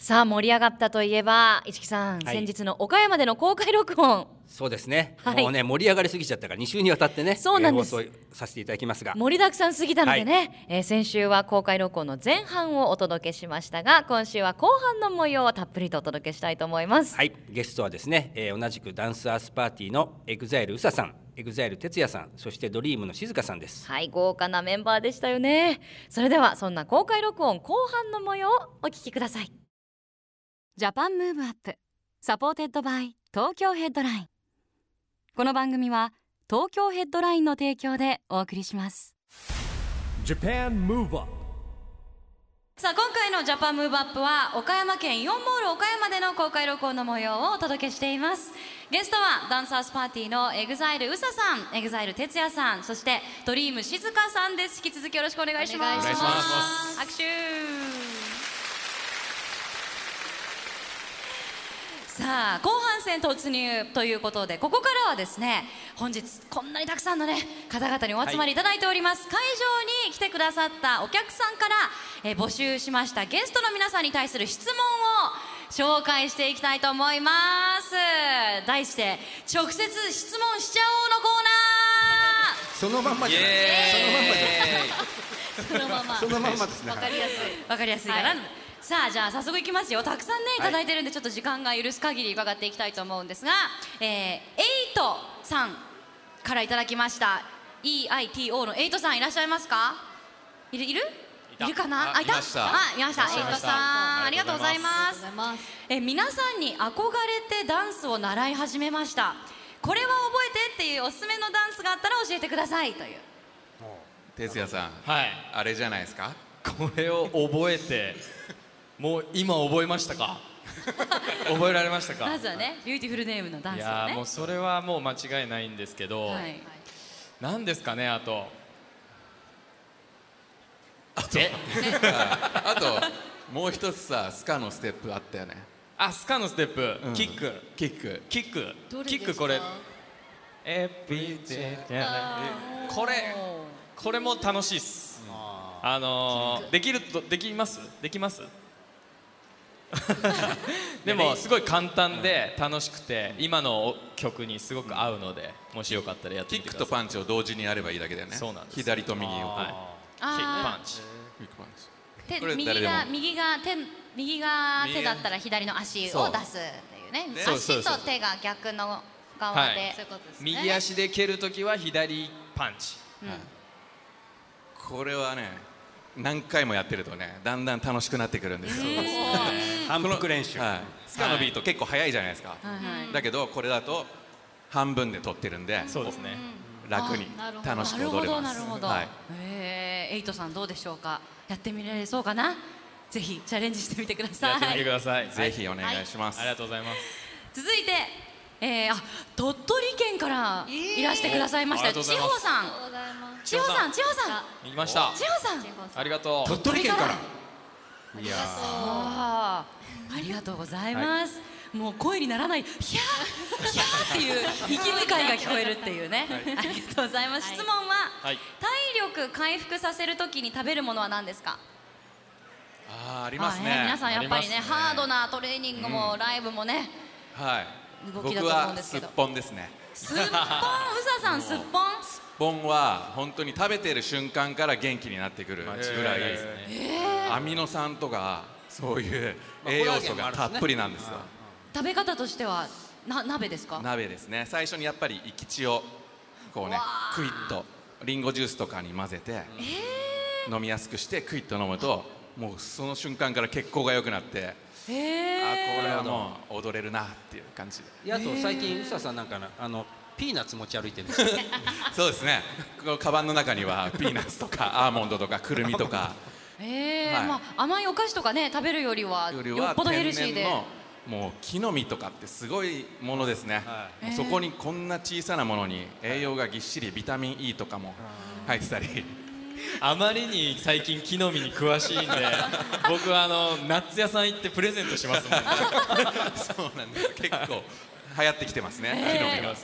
さあ盛り上がったといえば市木さん、はい。先日の岡山での公開録音。そうですね、はい。もうね盛り上がりすぎちゃったから2週にわたってねそうなんです。えー放送させていただきますが。盛りだくさんすぎたのでね、えー先週は公開録音の前半をお届けしましたが今週は後半の模様をたっぷりとお届けしたいと思います。はい。ゲストはですね、えー同じくダンスアースパーティーのエグザイルうささんエグザイル哲也さんそしてドリームの静香さんです。はい、豪華なメンバーでしたよね。それではそんな公開録音後半の模様をお聞きください。 Japan Move Up supported by Tokyo Headline。この番組は東京ヘッドラインの提供でお送りします。Japan Move Up さあ今回のジャパンムーブアップは岡山県イオンモール岡山での公開録音の模様をお届けしています。ゲストはダンスアースパーティーのエグザイルうささんエグザイル哲也さんそしてドリーム静香さんです。引き続きよろしくお願いします。お願いします。拍手さあ後半戦突入ということでここからはですね本日こんなにたくさんのね方々にお集まりいただいております、会場に来てくださったお客さんから、えー募集しましたゲストの皆さんに対する質問を紹介していきたいと思います。題して直接質問しちゃおうのコーナー。そのまんまじゃない。そのままそのまんま。ですね。わかりやすい。わかりやすいかな、さあじゃあ早速いきますよ。たくさんねい。ただいてるんでちょっと時間が許す限り伺っていきたいと思うんですが、えー、エイトさんからいただきました。EITO のエイトさんいらっしゃいますか？いるいる？いるかな？あいた？いました。あいました。エイトさんありがとうございます。えー皆さんに憧れてダンスを習い始めました。これは覚えてっていうおすすめのダンスがあったら教えてくださいという哲也さんはい。あれじゃないですか？これを覚えて もう今覚えましたか？覚えられましたか？まずはねビューティフルネームのダンスをね。やーもうそれはもう間違いないんですけど、はい。何ですかねあと。え？あともう一つさスカのステップあったよね。あスカのステップ、うん。キック。キック。キック。どれですかキックこれ。エビデこれ。これも楽しいっす。あのー、できるとできます？できます？でもすごい簡単で楽しくて今の曲にすごく合うのでもしよかったらやってキックみてください。とパンチを同時にやればいいだけだよね。そうなんです。左と右をはい。キックあパンチ。キックパンチ。手これ右が誰でも。右が手右が手だったら左の足を出すっていうね。ねそうそうそう。足と手が逆の側はい。で、右足で蹴るときは左パンチ。これはね何回もやってるとねだんだん楽しくなってくるんですよ。反復練習、はい。スカのビート結構速いじゃないですか。だけどこれだと半分で撮ってるんでそうですね。楽に楽しくなるほ踊れます。どなるほど、はい。えー。エイトさんどうでしょうか？やってみられそうかな？ぜひチャレンジしてみてくだやさってみていください。ぜひお願いします。ありがとうございます。続いて、えー、あ鳥取県からいらしてくださいました、えーありがとうございます。千穂さん千穂さん千穂さん。行きました。千穂さん。ありがとう。鳥取県から。いやありがとうございます、もう声にならないヒャーヒャーっていう息遣いが聞こえるっていうね、ありがとうございます、質問は、はい。体力回復させるときに食べるものは何ですか？あーありますまあね皆さんやっぱりねハードなトレーニングもライブもね、はい。動きだと思うん僕はすっですけどぽんですね。すっぽん？うささんすっぽん？すっぽんは本当に食べてる瞬間から元気にななってくるぐらいですね。アミノ酸とかそういう栄養素がたっぷりなんですよ。食べ方としてはな鍋ですか？鍋ですね。最初にやっぱり生き血をこうねクイッとリンゴジュースとかに混ぜて飲みやすくしてクイッと飲むともうその瞬間から血行が良くなってへえ。あこれはもう踊れるなっていう感じで。いやあと最近うささんなんかなあのピーナッツ持ち歩いてるんですよ。そうですね。カバンの中には ピーナッツとかアーモンドとかくるみとか。ええはい。まあ甘いお菓子とかね食べるよりはよりはよっぽどヘルシーで。もう木の実とかってすごいものですね、もうそこにこんな小さなものに栄養がぎっしりビタミン E とかも入ってたり。あまりに最近木の実に詳しいんで僕はあのナッツ屋さん行ってプレゼントしますもんね。そうなんです。結構流行ってきてますね、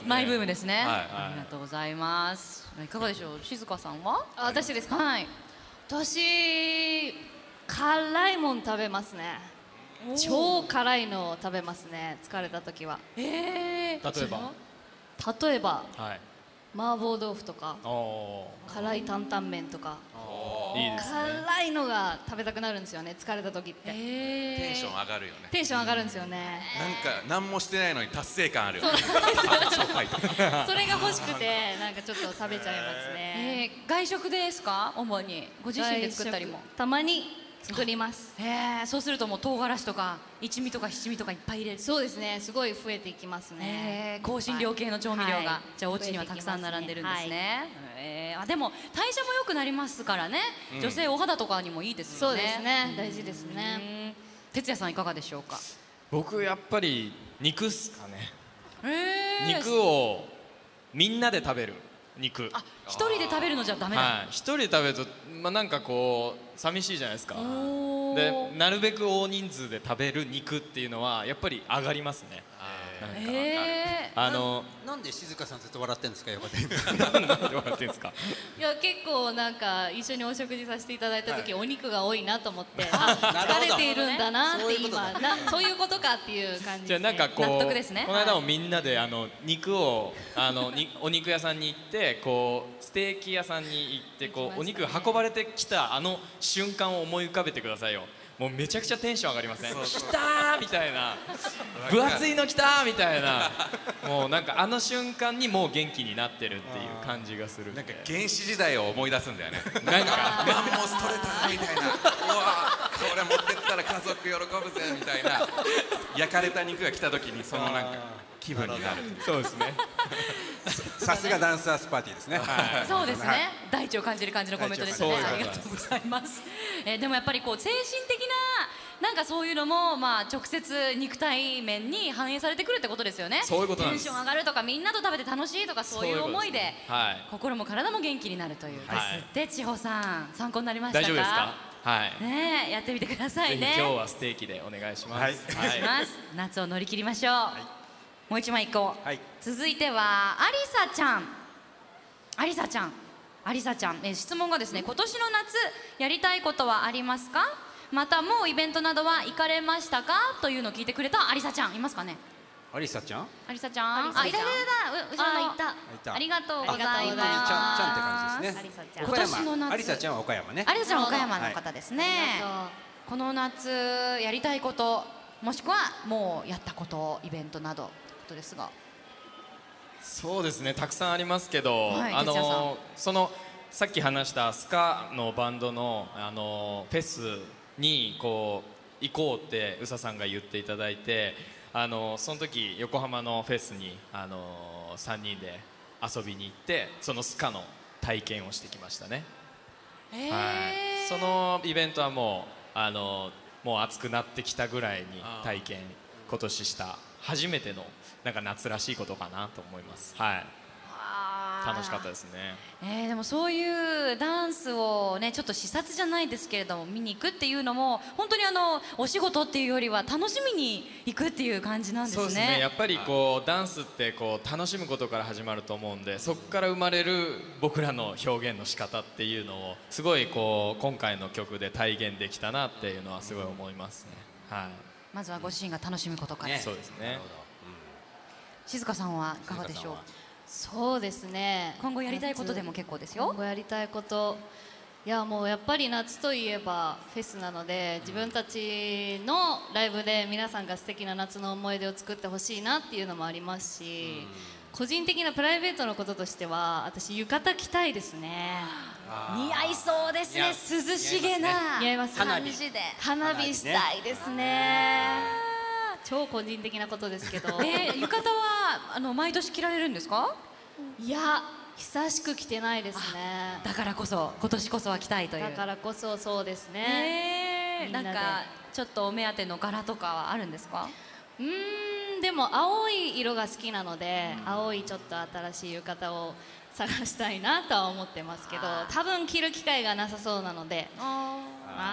マイブームですね、はいありがとうございます。いかがでしょう？静香さんは？あ私ですか？はい。私辛いもん食べますね。超辛いのを食べますね。疲れた時は。えー、例えば？例えば。はい麻婆豆腐とか辛い担々麺とか。辛いのが食べたくなるんですよね疲れた時って。テンション上がるよね。テンション上がるんですよね。なんか何もしてないのに達成感あるよね。それが欲しくてなんかちょっと食べちゃいますね。えー、外食ですか？主に。ご自身で作ったりも。たまに作ります。えー、そうするともう唐辛子とか一味とか七味とかいっぱい入れる。そうですね。すごい増えていきますね。えー、香辛料系の調味料が、はい。じゃあお家にはたくさん並んでるんです増ね、えー。あでも代謝も良くなりますからね、うん。女性お肌とかにもいいですよね。そうですね。大事ですね。うん。哲也さんいかがでしょうか？僕やっぱり肉っすかね。えー、肉をみんなで食べる肉。あ一人で食べるのじゃダメだ、はい。一人で食べるとまあなんかこう寂しいじゃないですか。でなるべく大人数で食べる肉っていうのはやっぱり上がりますねえー、あのなんで静香さんずっと笑ってんですか？横で。なんで笑ってんですか？いや結構なんか一緒にお食事させていただいた時、お肉が多いなと思ってあ疲れているんだなって今なそういうことかっていう感じじゃあなんかこう納得ですね。この間もみんなであの肉をあのにお肉屋さんに行ってこうステーキ屋さんに行ってこうお肉が運ばれてきたあの瞬間を思い浮かべてくださいよもうめちゃくちゃテンション上がりません？来たーみたいな。分厚いの来たーみたいな。もうなんかあの瞬間にもう元気になってるっていう感じがするなんか原始時代を思い出すんだよね。なんか。マンモス取れたみたいな。うわこれ持ってったら家族喜ぶぜみたいな。焼かれた肉が来た時にそのなんか気分になるそうですね。さすがダンサースパーティーですね。そうですね、大地を感じる感じのコメントですね。ありがとうございます。えーでもやっぱりこう精神的ななんかそういうのもまあ直接肉体面に反映されてくるってことですよね。そういうことなんですテンション上がるとかみんなと食べて楽しいとかそういう思いではい心も体も元気になるという。はいですって千穂さん参考になりましたか？大丈夫ですか？はいねえやってみてくださいね。今日はステーキでお願いしますはいお願いします。夏を乗り切りましょう。もう一枚いこう。はい続いてはアリサちゃん。アリサちゃん。アリサちゃん、えー質問がですね、今年の夏やりたいことはありますか？またもうイベントなどは行かれましたか？というのを聞いてくれたアリサちゃんいますかね？アリサちゃん？アリサちゃん？あいた。いた。いた。う後ろのあいた。いた。ありがとうございます。ありがとうございますちゃんちゃんって感じですね今年の夏山アリサちゃんは岡山ねアリサちゃんは岡山の方ですね。あこの夏やりた。いこともしくはもうやった。ことイベントなどことですが。そうですねた。くさんありますけど、あはい哲也さんのそのさっき話した。スカのバンドのあのフェスにこう行こうって宇佐さんが言っていただいてあのその時横浜のフェスにあの3人で遊びに行ってそのスカの体験をしてきましたね、えはい、そのイベントはもうあのもう暑くなってきたぐらいに体験今年した初めてのなんか夏らしいことかなと思います。はい楽しかったですね。えーでもそういうダンスをねちょっと視察じゃないですけれども見に行くっていうのも本当にあのお仕事っていうよりは楽しみに行くっていう感じなんですね。そうですねやっぱりこうダンスってこう楽しむことから始まると思うんでそこから生まれる僕らの表現の仕方っていうのをすごいこう今回の曲で体現できたなっていうのはすごい思いますね。はい。まずはご自身が楽しむことから。そうですね静香さんはいかがでしょう？そうですね。今後やりたいことでも結構ですよ。今後やりたいこと。いやもうやっぱり夏といえばフェスなので自分たちのライブで皆さんが素敵な夏の思い出を作ってほしいなっていうのもありますし個人的なプライベートのこととしては私浴衣着たいですね。似合いそうですね。涼しげな似合います。感じで。花火したいですね超個人的なことですけど えー浴衣はあの毎年着られるんですか？いや久しく着てないですねだからこそ今年こそは着たいという。だからこそそうですねえーなんかちょっとお目当ての柄とかはあるんですか？うーんでも青い色が好きなので、青いちょっと新しい浴衣を探したいなとは思ってますけど多分着る機会がなさそうなので。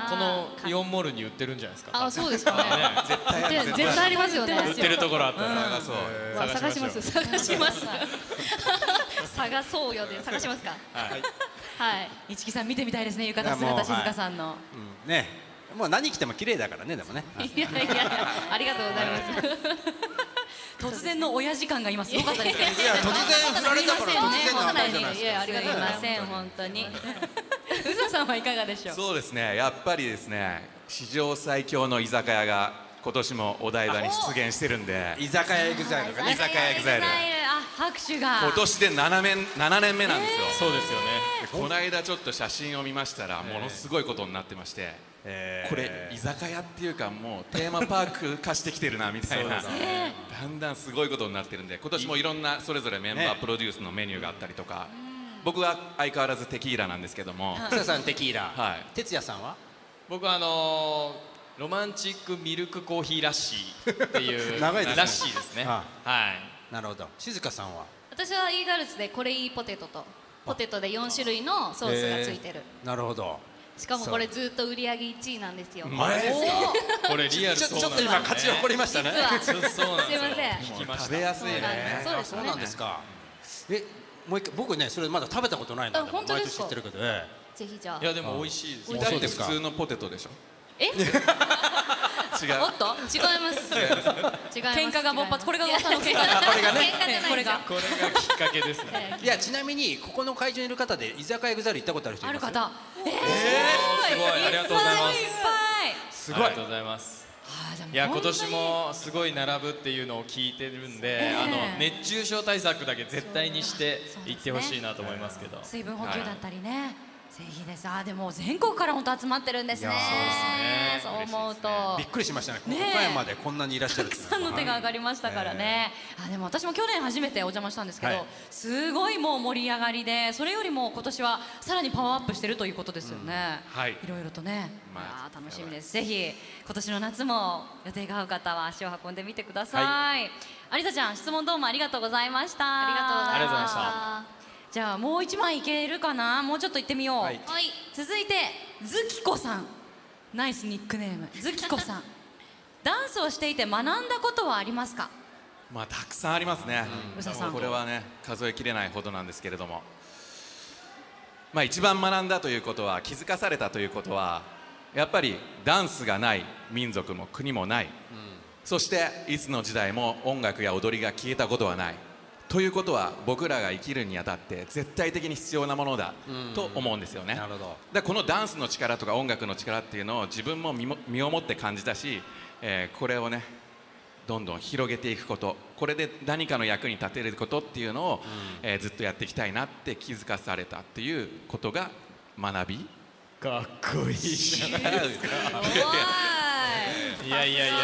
このかイオンモールに売ってるんじゃないですかあそうですかね。絶対絶絶対ありますよね。売ってるところあったら探そう。うわ探します探します。探そうよで探しますか。はい。はい。一木さん見てみたいですね浴衣姿静香さんの、うん。ね。もう何着ても綺麗だからねでもね。いやいやいや。ありがとうございます突然の親父感が今すごかったですいや突然振られたから突然の本当話じゃないにですかいやありがとうございません本当に宇佐さんはいかがでしょう？そうですね。やっぱりですね史上最強の居酒屋が今年もお台場に出現してるんで。居酒屋エグザイルがね。居酒屋エグザイル。あ拍手が。今年で7年 ,7 年目なんですよ、そうですよね。でこの間ちょっと写真を見ましたらものすごいことになってまして、えー。これ居酒屋っていうかもうテーマパーク化してきてるなみたいな。だんだんすごいことになってるんで今年もいろんなそれぞれメンバーねプロデュースのメニューがあったりとか。僕は相変わらずテキーラなんですけども。草さんテキーラ。はい。哲也さんは？僕はあのーロマンチックミルクコーヒーラッシーっていう 長いですね。ラッシーですね。ははいなるほど。静香さんは？私はイーガルスでこれいいポテトとポテトで4種類のソースがついてる。なるほど。しかもこれずっと売り上げ1位なんですよ。前ですこれリアルちょそうちょっと今勝ち起こりましたね。実はそうそうなんですよ。すいません食べやすいねそうですねそうなんですか。えもう一回僕ねそれまだ食べたことないんだあ本当ですか？毎年知ってるけど。えぜひじゃあ。いやでも美味しいです。だって普通のポテトでしょ。え？おっと違います。違います。喧嘩が勃発これが噂の喧嘩これがねこれが。これがきっかけですね。えいやちなみにここの会場にいる方で居酒屋エグザイル行ったことある人います？ある方。えすごい。ありがとうござい。ますいっすごい。ありがとうございます。いや今年もすごい並ぶっていうのを聞いてるんで、あの熱中症対策だけ絶対にしていってほしいなと思いますけど、水分補給だったりね、ぜひです。あーでも全国から本当集まってるんですね。いやそう思うと。びっくりしましたね。ねえ。岡山でこんなにいらっしゃるたくさんの手が上がりましたからね、あでも私も去年初めてお邪魔したんですけど、はい。すごいもう盛り上がりでそれよりも今年はさらにパワーアップしてるということですよね、はい。いろいろとね、まあ楽しみです。ぜひ今年の夏も予定が合う方は足を運んでみてください、有田ちゃん質問どうもありがとうございました。ありがとうございましたじゃあもう一枚いけるかな？もうちょっと行ってみよう、はい。はい。続いてズキコさん。ナイスニックネーム。ズキコさん。ダンスをしていて学んだことはありますか？まあたくさんありますね、宇佐さん。これはね数えきれないほどなんですけれども。まあ一番学んだということは気づかされたということはやっぱりダンスがない民族も国もない、そしていつの時代も音楽や踊りが消えたことはないということは僕らが生きるにあたって絶対的に必要なものだと思うんですよね。なるほど。だからこのダンスの力とか音楽の力っていうのを自分も身も身をもって感じたし、えーこれをねどんどん広げていくことこれで何かの役に立てることっていうのを、えーずっとやっていきたいなって気づかされたっていうことが学び。かっこいいじゃないおー い。いやいやいやいやいや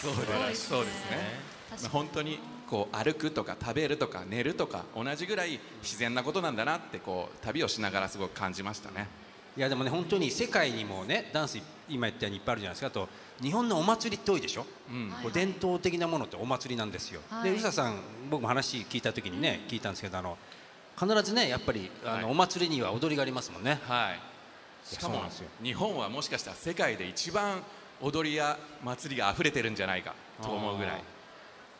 そうです。そうですね。まあ本当にこう歩くとか食べるとか寝るとか同じぐらい自然なことなんだなってこう旅をしながらすごく感じましたね。いやでもね本当に世界にもねダンス今言ったようにいっぱいあるじゃないですか。あと日本のお祭りって多いでしょ、うん。こう伝統的なものってお祭りなんですよ、はい。で宇佐さん僕も話聞いた時にね、聞いたんですけどあの必ずねやっぱりあの、はい。お祭りには踊りがありますもんね。はい。しかもそうなんですよ。日本はもしかしたら世界で一番踊りや祭りが溢れてるんじゃないかと思うぐらい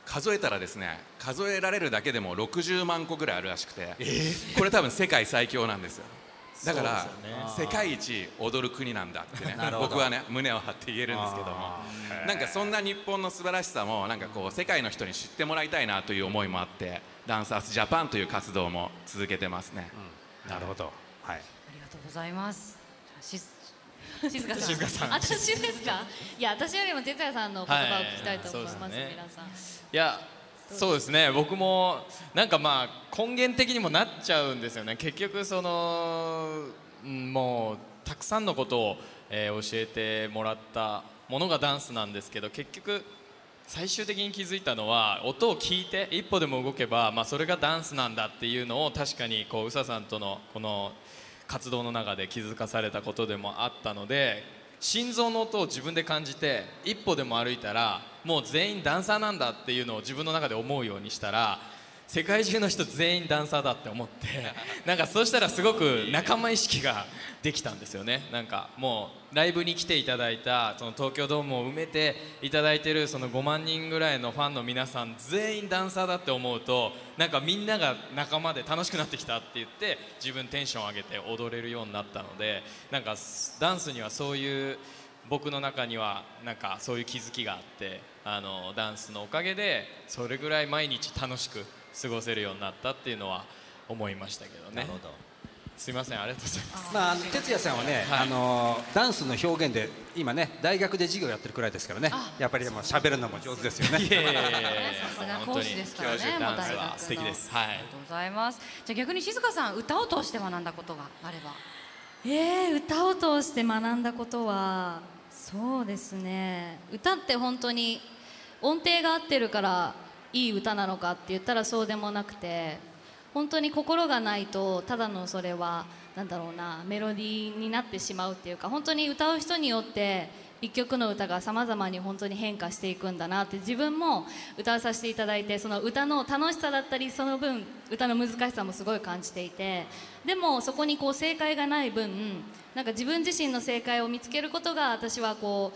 数えたらですね数えられるだけでも60万個ぐらいあるらしくて、これ多分世界最強なんですよ。だから、そうですよ世界一踊る国なんだってね 僕はね胸を張って言えるんですけども。あなんかそんな日本の素晴らしさもなんかこう世界の人に知ってもらいたいなという思いもあってダンサーズジャパンという活動も続けてますね、なるほど。はい。ありがとうございます。し 静香さん。静香さん。私ですか？いや私よりも哲也さんの言葉を聞きたいと思います,、はいね。皆さん。いやそうですね。僕もなんかまあ根源的にもなっちゃうんですよね。結局そのうんもうたくさんのことを、えー教えてもらったものがダンスなんですけど結局最終的に気づいたのは音を聞いて一歩でも動けば、まあ、それがダンスなんだっていうのを確かにこう宇佐さんとのこの活動の中で気づかされたことでもあったので心臓の音を自分で感じて一歩でも歩いたらもう全員ダンサーなんだっていうのを自分の中で思うようにしたら世界中の人全員ダンサーだって思って なんかそうしたらすごく仲間意識ができたんですよね。なんかもうライブに来ていただいたその東京ドームを埋めていただいてるその5万人ぐらいのファンの皆さん全員ダンサーだって思うとなんかみんなが仲間で楽しくなってきたって言って自分テンション上げて踊れるようになったのでなんかダンスにはそういう僕の中にはなんかそういう気づきがあってあのダンスのおかげでそれぐらい毎日楽しく過ごせるようになったっていうのは思いましたけどね。なるほど。すいませんありがとうございます。まあ哲也さんはね、はい。あのダンスの表現で今ね大学で授業やってるくらいですからね。やっぱりでも喋るのも上手ですよね。いやいやいやいやさすが講師ですからね。本当に教授ダンスは素敵です。はい。ありがとうございます。じゃあ逆に静香さん歌を通して学んだことがあれば。えー、歌を通して学んだことはそうですね。歌って本当に音程が合ってるからいい歌なのかって言ったらそうでもなくて本当に心がないとただのそれはなんだろうなメロディーになってしまうっていうか本当に歌う人によって一曲の歌がさまざまに本当に変化していくんだなって自分も歌わさせていただいてその歌の楽しさだったりその分歌の難しさもすごい感じていてでもそこにこう正解がない分なんか自分自身の正解を見つけることが私はこ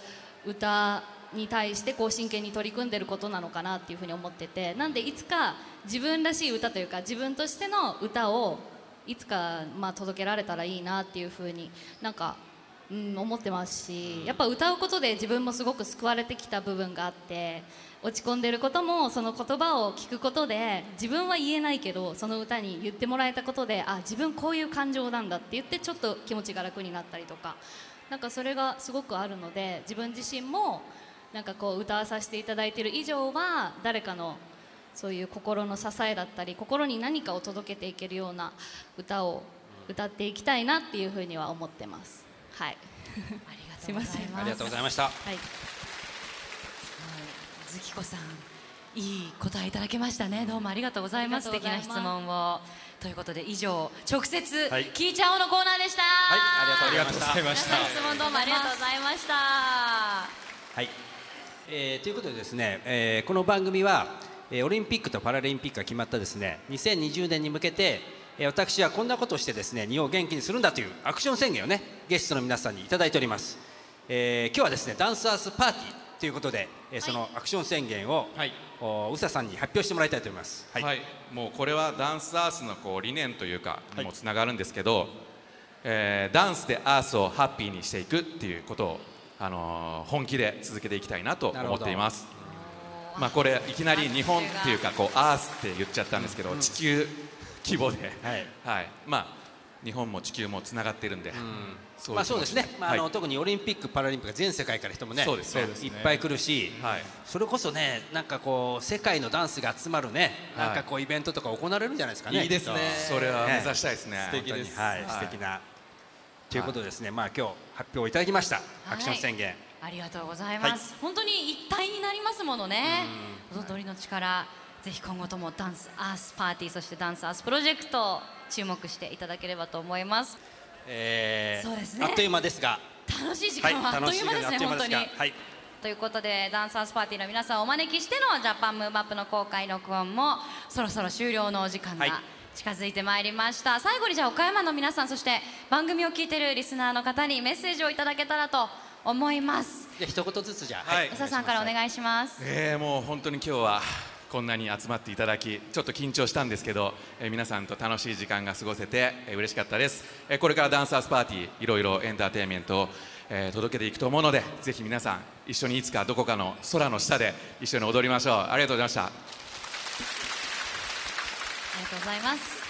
う歌に対してこう真剣に取り組んでることなのかなっていうふうに思ってて。なんでいつか自分らしい歌というか自分としての歌をいつかまあ届けられたらいいなっていうふうになんか、うん、思ってますしやっぱ歌うことで自分もすごく救われてきた部分があって落ち込んでることもその言葉を聞くことで自分は言えないけどその歌に言ってもらえたことであ自分こういう感情なんだって言ってちょっと気持ちが楽になったりとかなんかそれがすごくあるので自分自身もなんかこう歌わさせていただいている以上は誰かのそういう心の支えだったり心に何かを届けていけるような歌を歌っていきたいなっていうふうには思ってます。はい。ありがとうございます。ありがとうござい。ましたはい。ズキコさんい。い。答えい。ただけましたねどうもありがとうござい。ます素敵な質問をとい。うことで以上直接はい。聞い。ちゃおうのコーナーでしたはい。ありがとうござい。ましたありがとうござい。ました皆さん質問どうもありがとうござい。ましたはい、えーということでですね、えーこの番組は、えーオリンピックとパラリンピックが決まったですね2020年に向けて、えー私はこんなことをしてですね日本を元気にするんだというアクション宣言をねゲストの皆さんにいただいております、えー今日はですねダンサーズパーティーということで、えーそのアクション宣言を、はい。お宇佐さんに発表してもらいたいと思います。はい、はい、もうこれはダンスアースのこう理念というかにもつながるんですけど、えーダンスでアースをハッピーにしていくっていうことを、あのー本気で続けていきたいなと思っています。まあこれいきなり日本っていうかこうアースって言っちゃったんですけど、地球規模で、はい。まあ日本も地球もつながってるんで、そうまあそうですね、まああのはい。特にオリンピック・パラリンピック全世界から人もねそうですそうですいっぱい来るし、はい。それこそねなんかこう世界のダンスが集まるね、はい。なんかこうイベントとか行われるんじゃないですかねいいですね。それは目指したいですね。素敵です。はい。素敵なということでですね、まあ今日発表いただきました、アクション宣言。ありがとうございます、本当に一体になりますものね。踊りの力ぜひ今後ともダンスアースパーティーそしてダンスアースプロジェクト注目していただければと思います。えーそうですね。あっという間ですが。楽しい時はい間はあっといいう間ですね、本当に。がはいということでダンサーズパーティーの皆さんをお招きしてのジャパンムーブアップの公開録音もそろそろ終了のお時間がはい近づいてまいりました、最後にじゃあ岡山の皆さんそして番組を聞いてるリスナーの方にメッセージをいただけたらと思います。じゃあ一言ずつじゃあはい。宇佐さんからお願いします。えーもう本当に今日はこんなに集まっていただきちょっと緊張したんですけど、えー皆さんと楽しい時間が過ごせて、えー嬉しかったです、えーこれからダンサーズパーティーいろいろエンターテインメントを、えー届けていくと思うのでぜひ皆さん一緒にいつかどこかの空の下で一緒に踊りましょう。ありがとうございましたとうございます。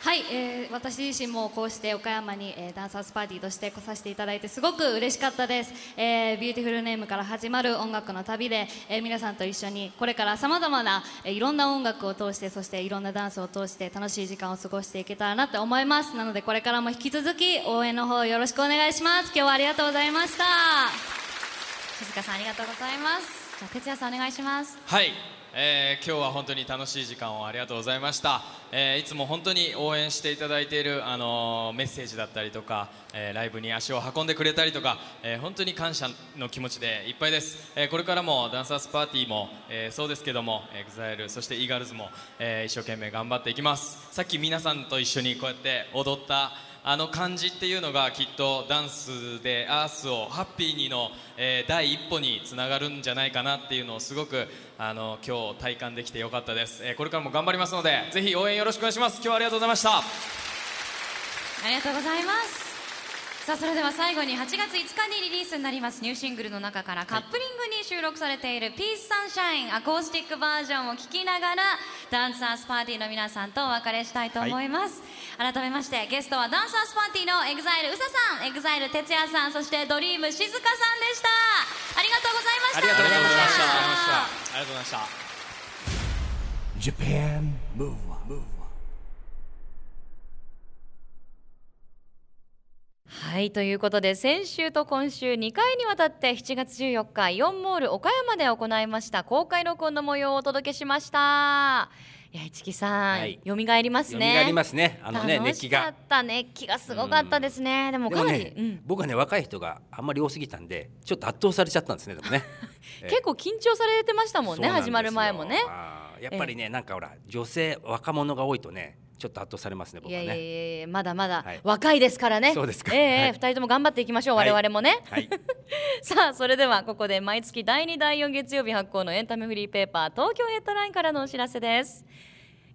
はい、えー私自身もこうして岡山に、えーダンサーズパーティーとして来させていただいてすごく嬉しかったです、えービューティフルネームから始まる音楽の旅で、えー皆さんと一緒にこれからさまざまな、えーいろんな音楽を通してそしていろんなダンスを通して楽しい時間を過ごしていけたらなって思います。なのでこれからも引き続き応援の方よろしくお願いします。今日はありがとうございました。静香さんありがとうございます。じゃあ哲也さんお願いします。はいえー今日は本当に楽しい時間をありがとうございました、えーいつも本当に応援していただいている、あのーメッセージだったりとか、えーライブに足を運んでくれたりとか、えー本当に感謝の気持ちでいっぱいです、えーこれからもダンサーズパーティーも、えーそうですけども EXILE そして e ー g ルズも、えー一生懸命頑張っていきます。さっき皆さんと一緒にこうやって踊ったあの感じっていうのがきっとダンスでアースをハッピーにの、えー第一歩につながるんじゃないかなっていうのをすごくあの今日体感できてよかったです、えーこれからも頑張りますのでぜひ応援よろしくお願いします。今日はありがとうございました。ありがとうございます。さあそれでは最後に8月5日にリリースになりますニューシングルの中からカップリングに収録されている「ピースサンシャインアコースティックバージョンを聴きながらダンサーズパーティーの皆さんとお別れしたいと思います、改めましてゲストはダンサーズパーティーの EXILE うささん EXILE 哲也さんそしてドリーム静香さんでした。ありがとうございました。ありがとうございました。ありがとうございました Japan Move Up はいということで先週と今週2回にわたって7月14日イオンモール岡山で行いました公開録音の模様をお届けしました。いや市木さん、はい。蘇りますね。蘇りますね。あのね熱気がった熱気が。すごかったですね、でもかなり、でもね、うん。僕はね若い人があんまり多すぎたんでちょっと圧倒されちゃったんですねでもね。ええ。結構緊張されてましたもんね始まる前もね。やっぱりね、なんかほら女性若者が多いとねちょっと圧倒されますね僕はねいやいやいやまだまだはい。若いですからね、そうですか。ええはい。二人とも頑張っていきましょう、はい我々もね、はい。さあそれではここで毎月第2第4月曜日発行のエンタメフリーペーパー東京ヘッドラインからのお知らせです。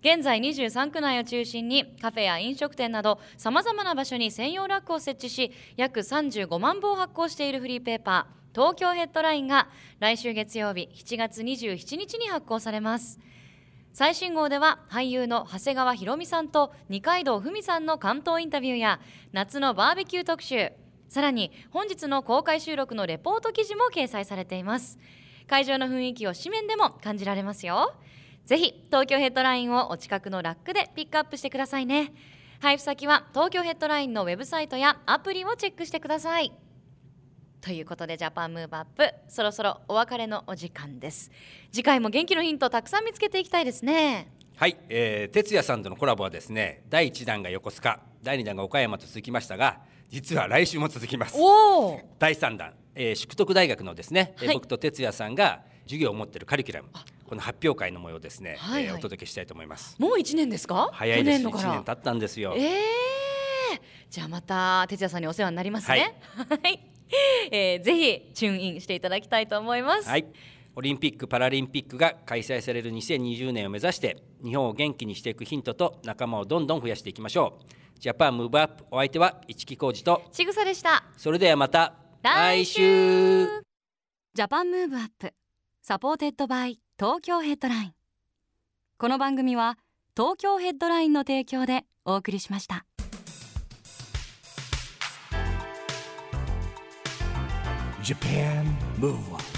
現在23区内を中心にカフェや飲食店などさまざまな場所に専用ラックを設置し約35万部を発行しているフリーペーパー東京ヘッドラインが来週月曜日7月27日に発行されます最新号では俳優の長谷川博美さんと二階堂ふみさんの関東インタビューや夏のバーベキュー特集。さらに本日の公開収録のレポート記事も掲載されています。会場の雰囲気を紙面でも感じられますよ。ぜひ東京ヘッドラインをお近くのラックでピックアップしてくださいね。配布先は東京ヘッドラインのウェブサイトやアプリをチェックしてください。ということでジャパンムーブアップそろそろお別れのお時間です。次回も元気のヒントをたくさん見つけていきたいですね。はい、えー、哲也さんとのコラボはですね第1弾が横須賀第2弾が岡山と続きましたが実は来週も続きます。第3弾、えー、淑徳大学のですね、えーはい。僕と哲也さんが授業を持っているカリキュラムこの発表会の模様をですね、はいはい。えーお届けしたいと思います。もう一年ですか？早いです。1去年経ったんですよ。ええじゃあまた哲也さんにお世話になりますね。はい、えーぜひ tune in していただきたいと思います、はい。オリンピック・パラリンピックが開催される2020年を目指して日本を元気にしていくヒントと仲間をどんどん増やしていきましょう。ジャパンムーブアップお相手は市木浩二とちぐさでした。それではまた来週。 Japan Move Up supported by Tokyo Headline。この番組は東京ヘッドラインの提供でお送りしました Japan Move